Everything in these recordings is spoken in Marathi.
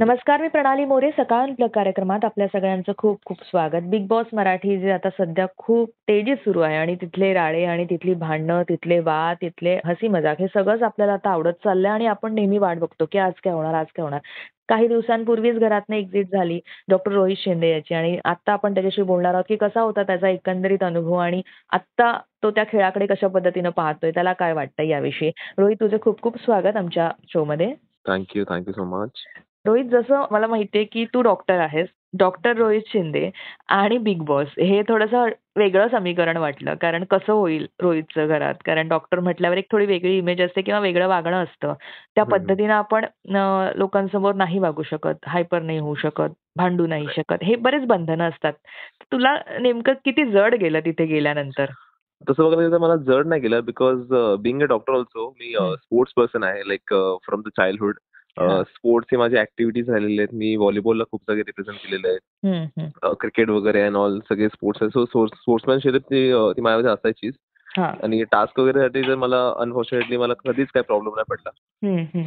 नमस्कार मी प्रणाली मोरे सकाळ कार्यक्रमात आपल्या सगळ्यांचं खूप खूप स्वागत. बिग बॉस मराठी जे आता सध्या खूप तेजीत सुरू आहे आणि तिथले राळे आणि तिथली भांडणं तिथले वाद तिथले हसी मजाक हे सगळंच आपल्याला आता आवडत चाललंय आणि आपण नेहमी वाट बघतो की आज काय होणार आज काय होणार. काही दिवसांपूर्वीच घरातनं एक्झिट झाली. डॉक्टर रोहित शिंदे याची आणि आता आपण त्याच्याशी बोलणार आहोत की कसा होता त्याचा एकंदरीत अनुभव आणि आता तो त्या खेळाकडे कशा पद्धतीनं पाहतोय त्याला काय वाटतं याविषयी. रोहित तुझं खूप खूप स्वागत आमच्या शोमध्ये thank you thank you so much Rohit जसं मला माहितीये की तू डॉक्टर आहेस डॉक्टर रोहित शिंदे आणि बिग बॉस हे थोडंसं वेगळं समीकरण वाटलं कारण कसं होईल रोहितचं घरात कारण डॉक्टर म्हटल्यावर एक थोडी वेगळी इमेज असते किंवा वेगळं वागणं असतं त्या. पद्धतीनं आपण लोकांसमोर नाही वागू शकत हायपर नाही होऊ शकत भांडू नाही शकत हे बरेच बंधनं असतात तुला नेमकं किती जड गेलं तिथे गेल्यानंतर तसं बघायला गेलं तर मला जड नाही गेलं because being a doctor also me. Sports person आहे like from the childhood. Sports हे माझे ऍक्टिव्हिटीज राहिलेले आहेत. मी व्हॉलीबॉलला खूप जागे रिप्रेझेंट केलेलं आहे. क्रिकेट वगैरे अँड ऑल सगळे स्पोर्ट्स सो स्पोर्ट्समॅनशिप ती अं, माझ्यामध्ये असायचीच. हा. आणि टास्क वगैरेसाठी जर मला अनफॉर्च्युनेटली मला कधीच काही प्रॉब्लेम नाही पडला.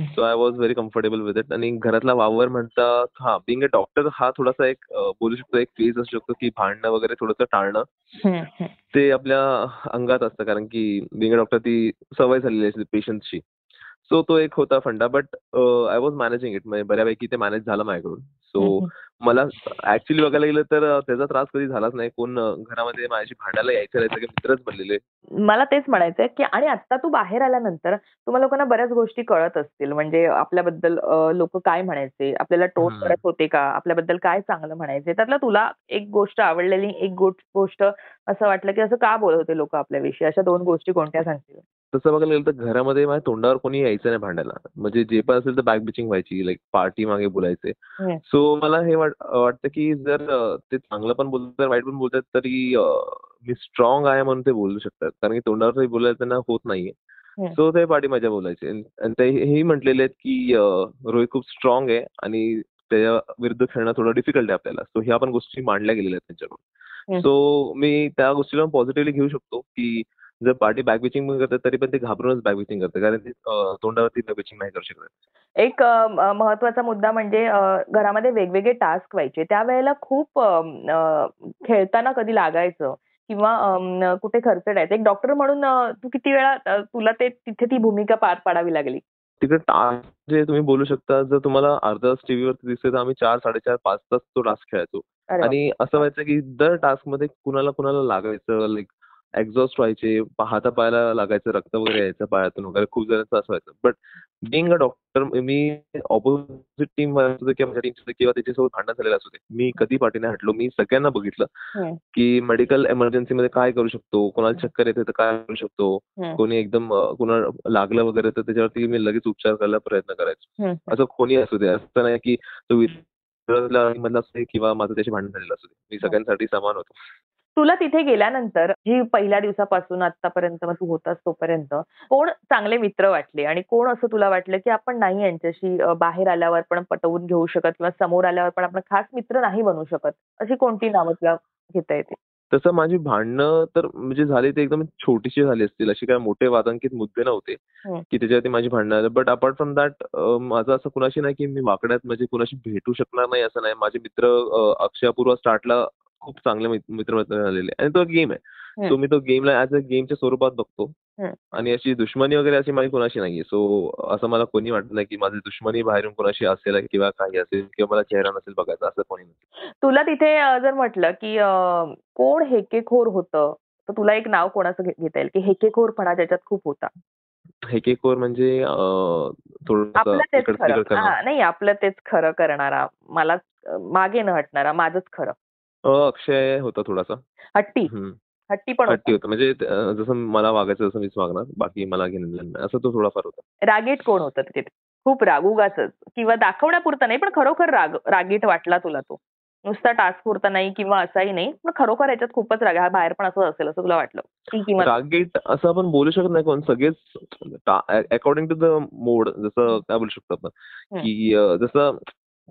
So I was very comfortable with it आणि घरातला वावर म्हणता हा बिंग अ डॉक्टर हा थोडासा एक अं, बोलू शकतो एक फेज असू शकतो की भांडणं वगैरे थोडंसं टाळणं. ते आपल्या अंगात असतं. कारण की बिंग डॉक्टर ती सवय झालेली असते पेशंटची सो तो एक होता फंडा but I was managing it म्हणजे बऱ्यापैकी ते मॅनेज झालं माझ्याकडून. सो. मला ऍक्च्युली बघायला गेलं तर त्याचा त्रास कधी झालाच नाही. कोण घरामध्ये माझ्याशी भांडायला यायचं सगळे मित्रच बनलेले. मला तेच म्हणायचंय की आणि आता तू बाहेर आल्यानंतर तुम्हाला लोकांना बऱ्याच गोष्टी कळत असतील. म्हणजे आपल्याबद्दल लोक काय म्हणायचे? आपल्याला टोच. करत होते का? आपल्याबद्दल काय चांगलं म्हणायचे? त्यातलं तुला एक गोष्ट आवडलेली एक गोष्ट असं वाटलं की असं का बोलत होते लोक आपल्याविषयी? अशा दोन गोष्टी कोणत्या सांगतील तसं बघायला गेलं तर घरामध्ये माझ्या तोंडावर कोणी यायचं नाही भांडायला. म्हणजे जे पण असेल तर बॅक बिचिंग व्हायची लाईक पार्टी मागे बोलायचे. सो मला हे वाट- वाटतं की जर ते चांगलं पण बोलतात वाईट पण बोलतात तरी मी स्ट्रॉंग आहे म्हणून ते बोलू शकतात. कारण की तोंडावर बोलायला त्यांना होत नाहीये. सो ते पाठी माझ्या बोलायचे. आणि ते हेही म्हटलेले आहेत की रोहित खूप स्ट्रॉंग आहे आणि त्याच्या विरुद्ध खेळणं थोडं डिफिकल्ट आहे आपल्याला. सो ह्या पण गोष्टी मांडल्या गेलेल्या आहेत त्यांच्याकडून. सो मी त्या गोष्टीला पॉझिटिव्हली घेऊ शकतो की जर पार्टी बॅक बिचिंग पण करतात तरी पण ते घाबरूनच बॅक बिचिंग करतात कारण ते तोंडावरती बिचिंग नाही करू शकत. एक महत्त्वाचा मुद्दा म्हणजे घरामध्ये वेगवेगळे टास्क व्हायचे. त्यावेळेला खूप खेळताना कधी लागायचं किंवा कुठे खर्चडायचं एक डॉक्टर म्हणून तू किती वेळा तुला ते तिथे ती भूमिका पार पाडावी लागली? तिकडे टास्क जे तुम्ही बोलू शकता जर तुम्हाला अर्धा तास टीव्हीवरती दिसते तर आम्ही चार साडेचार पाच तास तो टास्क खेळायचो. आणि असं व्हायचं की दर टास्कमध्ये कुणाला कुणाला लागायचं लाईक एक्झॉस्ट व्हायचे हाता पायाला लागायचं रक्त वगैरे यायचं पायातून वगैरे खूप जणांचं असं व्हायचं. बट बिंग अ डॉक्टर मी ऑपोजिट टीम किंवा किंवा त्याच्यासोबत भांडण झालेलं असू दे मी कधी पाठी नाही हटलो मी सगळ्यांना बघितलं की मेडिकल इमर्जन्सी मध्ये काय करू शकतो कोणाला चक्कर येते तर काय करू शकतो कोणी एकदम कोणाला लागलं वगैरे तर त्याच्यावरती मी लगेच उपचार करायला प्रयत्न करायचो. असं कोणी असू दे असं नाही की तो मधला किंवा माझं त्याशी भांडण झालेलं असू दे मी सगळ्यांसाठी समान होतो. तुला तिथे गेल्यानंतर जी पहिल्या दिवसापासून आतापर्यंत मग तू होतास तोपर्यंत कोण चांगले मित्र वाटले? आणि कोण असं तुला वाटलं की आपण नाही यांच्याशी बाहेर आल्यावर पण पटवून घेऊ शकत किंवा समोर आल्यावर पण आपण खास मित्र नाही बनू शकत? अशी कोणती नावं तुला घेता येते तसं माझी भांडणं तर म्हणजे झाली ते एकदम छोटीशी झाली असतील अशी काय मोठे वादांकित मुद्दे नव्हते. की त्याच्यावरती माझी भांडणं बट अपार्ट फ्रॉम दॅट माझं असं कुणाशी नाही की मी वाकड्यात म्हणजे कुणाशी भेटू शकणार नाही असं नाही. माझे मित्र अक्षयापूर्व स्टार्टला खूप चांगले मित- मित्र मित्र झालेले आणि तो गेम आहे. सो मी तो गेमला ऍज अ गेमच्या स्वरूपात बघतो. आणि अशी दुश्मनी वगैरे अशी माझी कोणाशी नाहीये. सो असं मला कोणी वाटत नाही की माझी दुश्मनी बाहेरून कोणाशी असेल किंवा काही असेल किंवा मला चेहरा नसेल बघायचा असं कोणी नाही. तुला तिथे जर म्हटलं की कोण हेकेखोर होतं? तर तुला एक नाव कोणाचं घेता येईल? की हेकेखोरपणा ज्याच्यात खूप होता? हेकेकोर म्हणजे. हा, नाही आपलं तेच खरं करणारा. मला मागे न हटणारा माझंच खरं. अक्षय होता थोडासा. हट्टी. हट्टी पण हट्टी होता. म्हणजे जसं मला वागायचं तसं मीच वागणार. बाकी मला घेणं. असं तो थोडाफार होता. रागीट कोण होतं तिथे? खूप रागुगाच. किंवा दाखवण्यापुरता नाही पण खरोखर राग रागीट वाटला तुला तो. नुसता टास्क पुरता नाही किंवा असाही नाही पण खरोखर याच्यात खूपच राग आहे. हा बाहेर पण असं असेल असं तुला वाटलं. रागीट असं आपण बोलू शकत नाही कोण. सगळेच अकॉर्डिंग टू द मोड जसं काय बोलू शकतो आपण. की जसं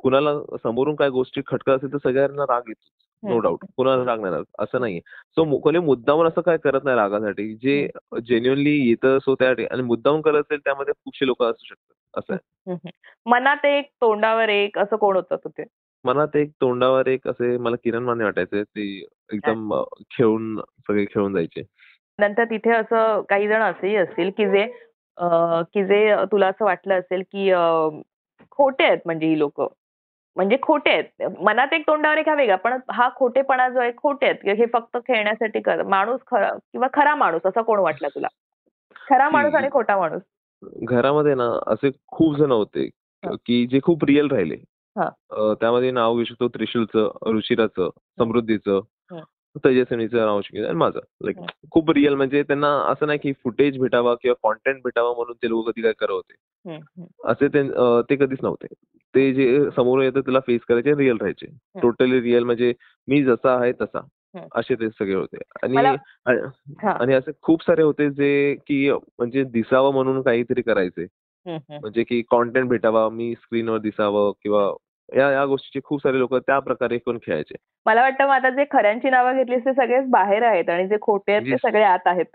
कुणाला समोरून काय गोष्टी खटकत असेल तर सगळ्यांना राग येतो नो. डाऊट कुणाला राग नाही राग असं नाहीये. सो कोणी मुद्दामून असं काय करत नाही रागासाठी. जे जेन्युअनली येतं सो त्या आणि मुद्दामून करत असेल त्यामध्ये खूपशे लोक असू शकतात. असं आहे. मनात एक तोंडावर एक असं कोण होतं तिथे मनात एक तोंडावर एक असे मला किरण माने वाटायचे ते एकदम खेळून सगळे खेळून जायचे. नंतर तिथे असं काही जण असेही असतील की जे की जे तुला असं वाटलं असेल की खोटे आहेत म्हणजे ही लोक. म्हणजे खोटे आहेत. मनात एक तोंडावर एक हा वेगळा पण हा खोटेपणा जो आहे खोटे आहेत. की हे फक्त खेळण्यासाठी कर माणूस खरा किंवा खरा माणूस असा कोण वाटला तुला? खरा माणूस आणि खोटा माणूस. घरामध्ये ना असे खूप जण होते. की जे खूप रिअल राहिले. हा. त्यामध्ये नाव घेऊ शकतो त्रिशूलचं रुचिराचं समृद्धीचं. तेजस्विनीचं नाव शकतो आणि माझं. लाईक हं. खूप रिअल म्हणजे त्यांना असं नाही की फुटेज भेटावा किंवा कॉन्टेंट भेटावा म्हणून ते लोक कधी काय करत होते. असे ते कधीच नव्हते. ते जे समोर येतं त्याला फेस करायचे रिअल राहायचे. टोटली रिअल म्हणजे मी जसा आहे तसा. असे ते सगळे होते. आणि आणि असे खूप सारे होते जे की म्हणजे दिसावं म्हणून काहीतरी करायचे. म्हणजे की कॉन्टेंट भेटावा मी स्क्रीनवर दिसावं किंवा या या गोष्टीचे खूप सारे लोक त्या प्रकारे पण खेळायचे. मला वाटतं मग आता जे खऱ्यांची नावं घेतलीस ते सगळेच बाहेर आहेत आणि जे खोटे आहेत ते. सगळे आत आहेत.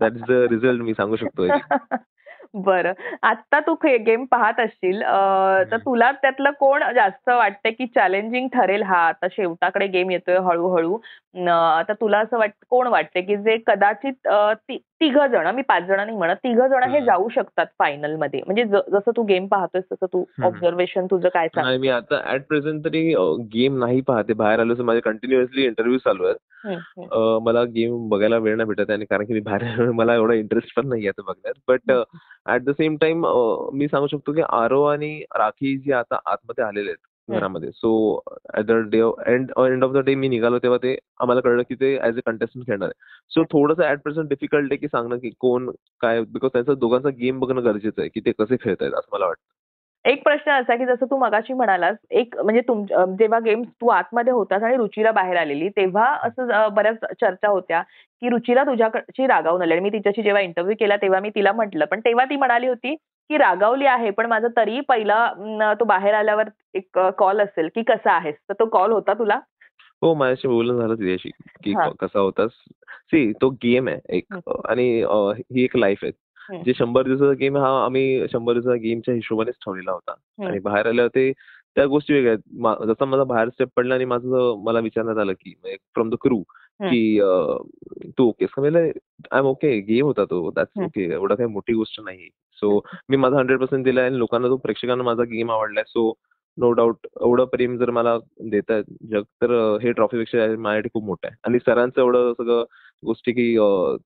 दॅट इज द रिझल्ट मी सांगू शकतो बरं. आता तू गेम पाहत असशील. तर. तुला त्यातलं कोण जास्त वाटतंय की चॅलेंजिंग ठरेल? हा आता शेवटाकडे गेम येतोय हळूहळू. आता तुला असं वाट कोण वाटतंय की जे कदाचित तिघ जण मी पाच जण नाही म्हणत तिघ जण हे. जाऊ शकतात फायनलमध्ये म्हणजे जसं तू गेम पाहतोय तसं तू. ऑब्झर्वेशन तुझं काय सांग मी आता ऍट प्रेझेंट तरी गेम नाही पाहते बाहेर आलो माझे कंटिन्युअसली इंटरव्ह्यू चालू आहेत मला गेम बघायला वेळ नाही भेटत आणि कारण की मी बाहेर मला एवढा इंटरेस्ट पण नाही आहे बघण्यात but at the same time मी सांगू शकतो की आरो आणि राखी जे आता आतमध्ये आलेले आहेत. घरामध्ये. So at the day end end of the day मी निघालो तेव्हा ते आम्हाला कळलं की ते ऍज अ कंटेस्टंट खेळणार आहे. सो थोडंसं ऍट प्रेझेंट डिफिकल्ट आहे की सांगणं की कोण काय बिकॉज त्यांचं दोघांचा गेम बघणं गरजेचं आहे की ते कसे खेळतायत असं मला वाटतं. एक प्रश्न असा की जसं तू मगाशी म्हणालास एक म्हणजे जेव्हा गेम तू आतमध्ये होतास आणि रुचिरा बाहेर आलेली तेव्हा असं बऱ्याच चर्चा होत्या की रुचिरा तुझ्याकडची रागावून आली. आणि मी तिच्याशी जेव्हा इंटरव्ह्यू केला तेव्हा मी तिला म्हटलं पण तेव्हा ती म्हणाली होती की रागावली आहे पण माझा तरी पहिला तो बाहेर आल्यावर एक कॉल असेल की कसा आहेस? तर तो कॉल होता तुला? हो माझ्याशी बोलणं झालं तिच्याशी की. कसा होतास? सी तो गेम आहे एक आणि ही एक लाईफ आहे. जे शंभर दिवसाचा गेम हा आम्ही शंभर दिवसाचा गेमच्या हिशोबानेच ठेवलेला होता. आणि बाहेर आल्यावर ते त्या गोष्टी वेगळ्या आहेत. जसा माझा बाहेर स्टेप पडला आणि माझं मला विचारण्यात आलं की फ्रॉम द क्रू की तू ओकेस का आय एम ओके गेम होता तो. दॅट्स. ओके एवढं काही मोठी गोष्ट नाही सो मी माझा हंड्रेड पर्सेंट दिलाय आणि लोकांना तो प्रेक्षकांना माझा गेम आवडलाय. सो नो डाऊट एवढं प्रेम जर मला देत आहेत जग तर हे ट्रॉफीपेक्षा माझ्यासाठी खूप मोठं आहे. आणि सरांचं एवढं सगळं गोष्टी की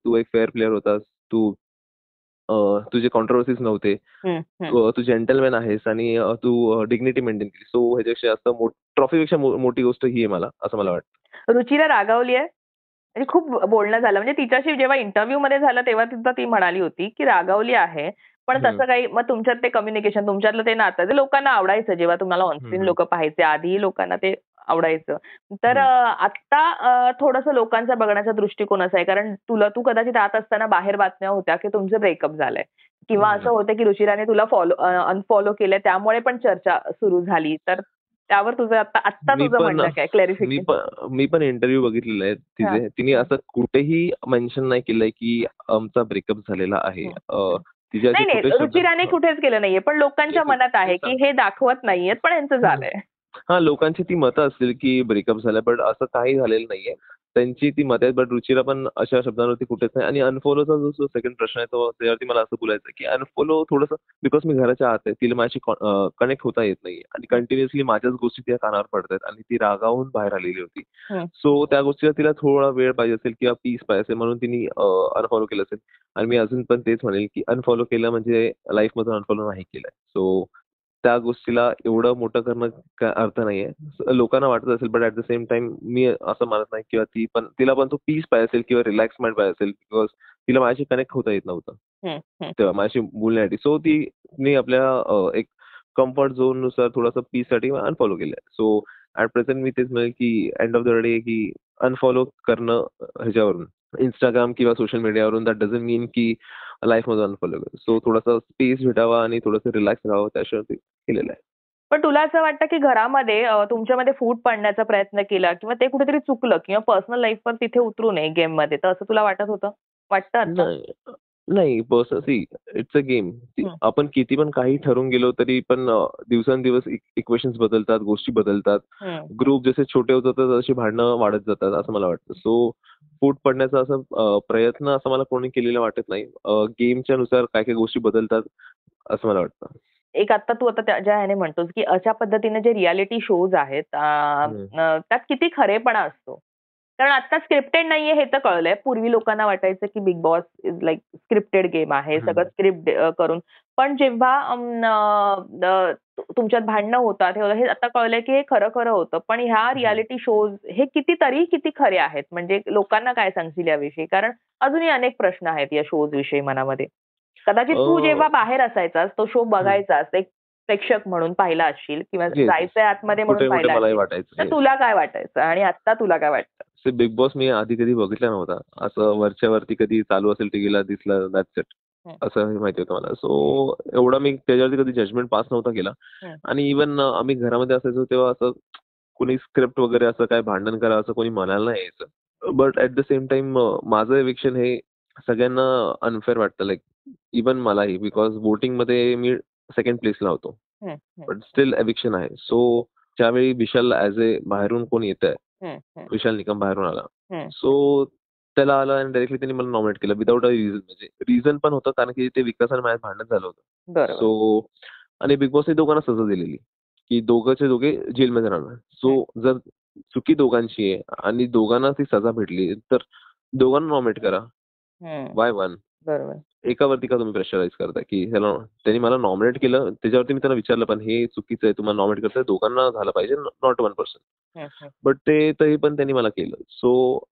तू एक फेअर प्लेअर होतास. तू तुझे कॉन्ट्रोवर्सीज नव्हते. तू जेंटलमॅन आहेस आणि तू डिग्निटी मेंटेन केली सो ह्याच्यापेक्षा जास्त ट्रॉफीपेक्षा मोठी गोष्ट ही आहे मला असं मला वाटतं. रुचिरा रागावली आहे? म्हणजे खूप बोलणं झालं. म्हणजे तिच्याशी जेव्हा इंटरव्ह्यू मध्ये झालं तेव्हा तिथं ती म्हणाली होती की रागावली आहे. पण. तसं काही मग तुमच्यात ते कम्युनिकेशन तुमच्यातलं ते नातं ते लोकांना आवडायचं. जेव्हा तुम्हाला ऑनस्क्रीन. लोक पाहायचे आधीही लोकांना ते आवडायचं. तर आता थोडस लोकांचा बघण्याचा दृष्टिकोन असा आहे. कारण तुला तू कदाचित आत असताना बाहेर बातम्या होत्या की तुमचं ब्रेकअप झालंय. किंवा. असं होतं की रुचिराने तुला फॉलो अनफॉलो केलंय. त्यामुळे पण चर्चा सुरू झाली. तर त्यावर तुझं आता आत्ता तुझं म्हणणं काय? क्लॅरिफिकेशन मी पण इंटरव्ह्यू बघितलेले आहेत तिचे तिने असं कुठेही मेन्शन नाही केलंय की आमचा ब्रेकअप झालेला आहे. नाही रुचिराने कुठेच केलं नाहीये. पण लोकांच्या मनात आहे की हे दाखवत नाहीयेत पण यांचं झालंय. हा लोकांची ती मतं असतील की ब्रेकअप झालं बट असं काही झालेलं नाहीये. त्यांची ती मतं आहेत बट रुचिरा पण अशा शब्दांवरती कुठेच नाही. आणि अनफॉलोचा जो सेकंड प्रश्न आहे तो त्यावरती मला असं बोलायचं की अनफॉलो थोडंसं बिकॉज मी घराच्या आत आहे तिला माझ्याशी कनेक्ट होता येत नाहीये. आणि कंटिन्युअसली माझ्याच गोष्टी तिच्या कानावर पडतात आणि ती रागावून बाहेर आलेली होती. सो त्या गोष्टीला तिला थोडा वेळ पाहिजे असेल किंवा पीस पाहिजे असेल म्हणून तिने अनफॉलो केलं असेल. आणि मी अजून पण तेच म्हणेल की अनफॉलो केलं म्हणजे लाईफ मधून अनफॉलो नाही केलंय. सो त्या गोष्टीला एवढं मोठं करणं काय अर्थ नाहीये. लोकांना वाटत असेल but at the same time मी असं मानत नाही किंवा ती पण तिला पण तो पीस पाहिजे असेल किंवा रिलॅक्स माइंड पाहिजे असेल बिकॉज तिला माझ्याशी कनेक्ट होता येत नव्हतं. तेव्हा माझ्याशी बोलण्यासाठी. सो ती मी आपल्या एक कम्फर्ट झोननुसार थोडंसं पीससाठी अनफॉलो केलंय. सो ऍट प्रेझेंट मी तेच म्हणेल की एंड ऑफ द डे की अनफॉलो करणं ह्याच्यावरून इंस्टाग्राम किंवा सोशल मीडियावरून दॅट डझंट मीन की लाईफमध्ये अनफॉलो सो थोडासा स्पेस भेटावा आणि थोडंसं रिलॅक्स राहावं त्याशिवाय केलेलं आहे. पण तुला असं वाटतं की घरामध्ये तुमच्यामध्ये फूट पडण्याचा प्रयत्न केला किंवा ते कुठेतरी चुकलं किंवा पर्सनल लाईफवर तिथे उतरू नये गेममध्ये तर असं तुला वाटत होतं? वाटतं नाही नाही person see it's a game. आपण किती पण काही ठरवून गेलो तरी पण दिवसेंदिवस इक्वेशन्स बदलतात गोष्टी बदलतात. ग्रुप जसे छोटे होतात तशी भांडणं वाढत जातात असं मला वाटतं. सो फूट पडण्याचा असं प्रयत्न असं मला कोणी केलेला वाटत नाही. गेमच्या नुसार काय काय गोष्टी बदलतात असं मला वाटतं. एक आता तू आता ज्या ह्याने म्हणतोस की अशा पद्धतीने जे रियालिटी शोज आहेत त्यात किती खरेपणा असतो. कारण आता स्क्रिप्टेड नाहीये हे तर कळलंय. पूर्वी लोकांना वाटायचं की Bigg Boss is like scripted game आहे. सगळं स्क्रिप्ट करून. पण जेव्हा तुमच्यात भांडणं होतात हे होतं, हे आता कळलंय की हे खरं खरं होतं. पण ह्या रियालिटी शोज हे कितीतरी किती खरे आहेत. म्हणजे लोकांना काय सांगशील याविषयी? कारण अजूनही अनेक प्रश्न आहेत या शोज विषयी मनामध्ये. कदाचित तू जेव्हा बाहेर असायचास तो शो बघायचास एक प्रेक्षक म्हणून पाहिला असशील किंवा. जायचंय आतमध्ये म्हणून पाहिला तर. तुला काय वाटायचं आणि आता तुला काय वाटतं ते बिग बॉस मी आधी कधी बघितला नव्हता असं वरच्या वरती कधी चालू असेल टीव्हीला दिसलं दॅट्स इट. असं हे माहिती होतं मला सो एवढा मी त्याच्यावरती कधी जजमेंट पास नव्हता केला. आणि इवन आम्ही घरामध्ये असायचो तेव्हा असं कोणी स्क्रिप्ट वगैरे असं काय भांडण करा असं कोणी म्हणायला नाही यायचं but at the same time माझं एविक्शन हे सगळ्यांना अनफेअर वाटतं लाईक इवन मलाही बिकॉज वोटिंगमध्ये मी सेकंड प्लेसला होतो. बट स्टील एविक्शन आहे. सो त्यावेळी विशाल ऍज ए बाहेरून कोण येत आहे विशाल निकम बाहेरून आला. सो त्याला आला आणि डायरेक्टली त्यांनी मला नॉमिनेट केलं विदाऊट अ रिझन म्हणजे रिझन पण होतं कारण की ते विकास आणि माझ्यात भांडण झालं होतं. सो आणि बिग बॉसने दोघांना सजा दिलेली. की दोघंचे दोघे जेलमध्ये राहणार. सो जर चुकी दोघांची आहे आणि दोघांना ती सजा भेटली तर दोघांना नॉमिनेट करा. वाय वन बरोबर. एकावरती का तुम्ही प्रेशराईज करता की ह्याला त्यांनी मला नॉमिनेट केलं त्याच्यावरती मी त्यांना विचारलं पण हे चुकीचं आहे तुम्हाला नॉमिनेट करताय दोघांना झालं पाहिजे नॉट वन पर्सन. बट ते तरी पण त्यांनी मला केलं. सो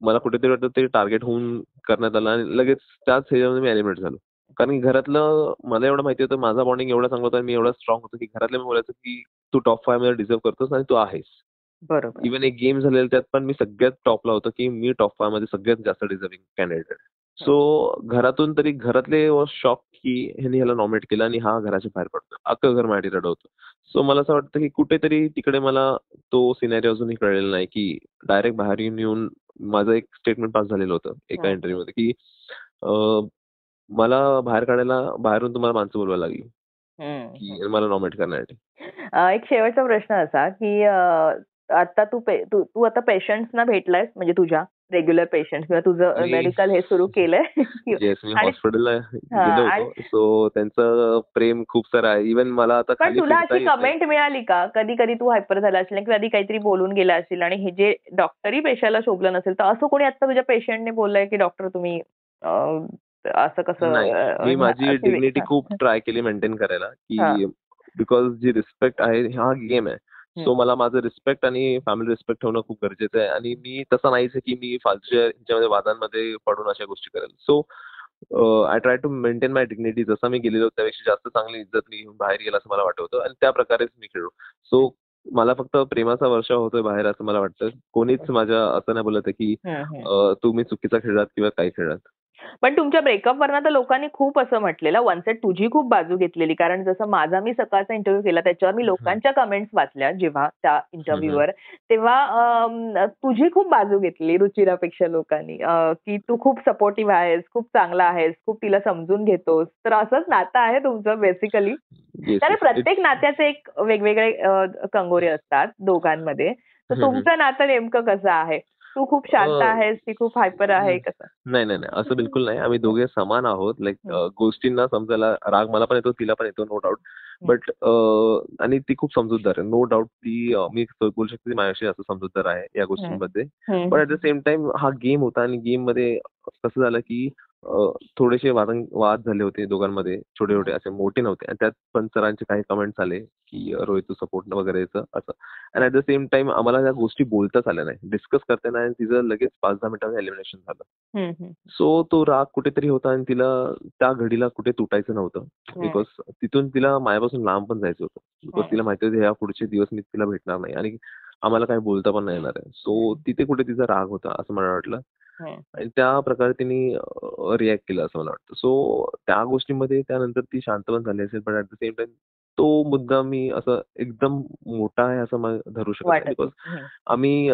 मला कुठेतरी वाटतं ते टार्गेट होऊन करण्यात आलं आणि लगेच त्याच ह्याच्यामध्ये मी एलिमिनेट झालो. कारण की घरातलं मला एवढं माहिती होतं माझा बॉन्डिंग एवढा चांगला होता मी एवढा स्ट्रॉंग होतो की घरातले मी बोलायचं की तू टॉप फायमध्ये डिझर्व करतोस आणि तू आहेस. बरोबर. इव्हन एक गेम झालेला त्यात पण मी सगळ्यात टॉपला होतो की मी टॉप फायमध्ये सगळ्यात जास्त डिझर्विंग कॅन्डिडेट सो घरातून तरी घरातले शॉक की ह्यांनी ह्याला नॉमिनेट केलं आणि हा घराच्या बाहेर पडतो अख्खं घर माझ्यासाठी रडवतं सो मला असं वाटतं की कुठेतरी तिकडे मला तो सिनेरियो अजूनही कळलेला नाही की डायरेक्ट बाहेर येऊन येऊन माझं एक स्टेटमेंट पास झालेलं होतं एका हं. इंटरव्ह्यू मध्ये की मला बाहेर काढायला बाहेरून तुम्हाला माणसं बोलवायला लागली. की. मला नॉमिनेट करण्यासाठी. एक शेवटचा प्रश्न असा की आता तू तू आता पेशंट्सना भेटलायस म्हणजे तुझ्या? रेग्युलर पेशंट किंवा तुझं मेडिकल हे सुरू केलंय येस मी हॉस्पिटलला सो त्यांचं प्रेम खूप सारं आहे इवन मला आता पण तुला अशी. कमेंट मिळाली का कधी कधी तू हायपर झाला असेल किंवा कधी काहीतरी बोलून गेला असेल आणि हे जे डॉक्टरी पेशाला शोभलं नसेल तर असं कोणी आता तुझ्या पेशंटने बोललंय की डॉक्टर तुम्ही असं कसं मी माझी डिग्निटी. खूप ट्राय केली मेंटेन करायला. की बिकॉज जी रिस्पेक्ट आहे हा गेम आहे सो. मला माझं रिस्पेक्ट आणि फॅमिली रिस्पेक्ट ठेवणं खूप गरजेचं आहे. आणि मी तसं नाहीच आहे की मी फालतूच्या ह्याच्यामध्ये वादांमध्ये पडून अशा गोष्टी करेल. So I try to maintain my dignity जसं मी गेलेलो त्यापेक्षा जास्त चांगली इज्जत मी घेऊन बाहेर गेला असं मला वाटत होतं. आणि त्या प्रकारेच मी खेळलो. सो मला फक्त प्रेमाचा वर्षा होतोय बाहेर असं मला वाटतं. कोणीच माझ्या असं नाही बोलत आहे की तुम्ही चुकीचा खेळलात किंवा काय खेळलात. पण तुमच्या ब्रेकअप वरनं तर लोकांनी खूप असं म्हटलेलं. वन साइड तुझी खूप बाजू घेतलेली. कारण जसं माझा मी सकाळचा इंटरव्ह्यू केला त्याच्यावर मी लोकांच्या कमेंट्स वाचल्या जेव्हा त्या इंटरव्ह्यूवर तेव्हा तुझी खूप बाजू घेतली रुचिरापेक्षा लोकांनी. की तू खूप सपोर्टिव्ह आहेस खूप चांगला आहेस खूप तिला समजून घेतोस. तर असंच नातं आहे तुमचं बेसिकली कारण yes. प्रत्येक नात्याचे एक वेगवेगळे कंगोरे असतात दोघांमध्ये. तर. तुमचं नातं नेमकं कसं आहे? तू खूप शांत आहेस ती खूप हायपर आहे. कसं? नाही नाही नाही. असं बिलकुल नाही. आम्ही दोघे समान आहोत. लाईक. गोष्टींना समजायला राग मला पण येतो तिला पण येतो नो डाऊट बट आणि ती खूप समजूतदार आहे. नो डाऊट ती मी बोलू शकते ती माझ्याशी असं समजूतदार आहे या गोष्टींमध्ये. पण ऍट द सेम टाइम हा गेम होता आणि गेममध्ये कसं झालं की थोडेसे वादं वाद झाले होते दोघांमध्ये छोटे छोटे असे मोठे नव्हते. आणि त्यात पण सरांचे काही कमेंट्स आले की रोहित तू सपोर्ट वगैरे असं. आणि ऍट द सेम टाइम आम्हाला त्या गोष्टी बोलताच आल्या नाही. डिस्कस करता नाही आणि तिचं लगेच पाच दहा मिनिटांमध्ये एलिमिनेशन झालं. सो तो राग कुठेतरी होता आणि तिला त्या घडीला कुठे तुटायचं नव्हतं. बिकॉज तिथून तिला माझ्यापासून लांब पण जायचं होतं. बिकॉज. तिला माहिती होतं ह्या पुढचे दिवस मी तिला भेटणार नाही. आणि आम्हाला काही बोलता पण नाही येणार आहे. सो तिथे कुठे तिचा राग होता असं मला वाटलं. त्या प्रकारे तिने रिॲक्ट केलं असं मला वाटतं सो त्या गोष्टीमध्ये त्यानंतर ती शांत पण झाली असेल पण ऍट द सेम टाइम तो मुद्दा मी असं एकदम मोठा आहे असं धरू शकत बिकॉज. हम्म. आम्ही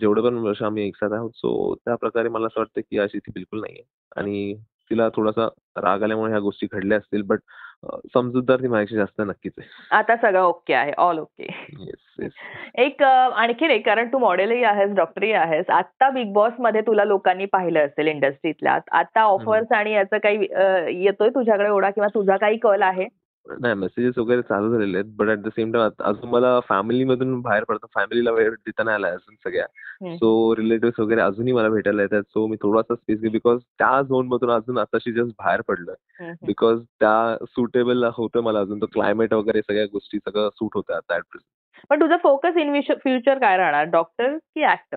जेवढे पण वर्ष आम्ही एकसाथ आहोत सो त्या प्रकारे मला असं वाटतं की अशी ती बिलकुल नाहीये आणि तिला थोडासा राग आल्यामुळे ह्या गोष्टी घडल्या असतील बट समजूतदार ती माझ्याशी जास्त नक्कीच आहे. आता सगळं ओके आहे ऑल ओके येस येस एक आणखीन एक कारण तू मॉडेलही आहेस डॉक्टरही आहेस आता बिग बॉसमध्ये तुला लोकांनी पाहिलं असेल इंडस्ट्रीतल्या आता ऑफर्स आणि याचं काही येतोय तुझ्याकडे एवढा किंवा तुझा काही कल आहे? नाही मेसेजेस वगैरे चालू झालेले आहेत but at the same time अजून मला फॅमिली मधून बाहेर पडतो फॅमिलीला वेळ देता नाही आला अजून सगळ्या. सो रिलेटिव्ह वगैरे अजूनही मला भेटायला येतात सो मी थोडासा स्पेस घेऊ बिकॉज त्या झोन मधून अजून आताशी जस्ट बाहेर पडलं. बिकॉज त्या सुटेबल होतं मला अजून तो क्लायमेट वगैरे सगळ्या गोष्टी सगळं सूट होतं आता पण तुझं फोकस इन फ्युचर काय राहणार? डॉक्टर की ऍक्टर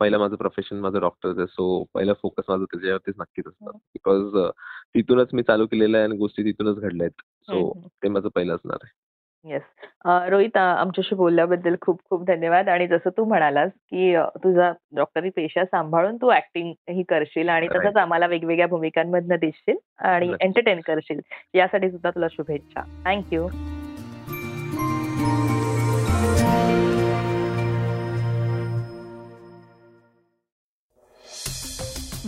पहिलं माझं प्रोफेशन माझं डॉक्टरच आहे. सो पहिलं फोकस माझं त्याच्यावरतीच नक्कीच असतं. हम्म. बिकॉज तिथूनच मी चालू केलेलं आहे आणि गोष्टी तिथूनच घडल्या आहेत सो. ते माझं पहिलं असणार आहे. येस रोहित आमच्याशी बोलल्याबद्दल खूप खूप धन्यवाद. आणि जसं तू म्हणालास की तुझा डॉक्टरी पेशा सांभाळून तू ऍक्टिंग ही करशील आणि. तसंच आम्हाला वेगवेगळ्या भूमिकांमधनं दिसशील आणि. एंटरटेन करशील. यासाठी सुद्धा तुला शुभेच्छा. थँक्यू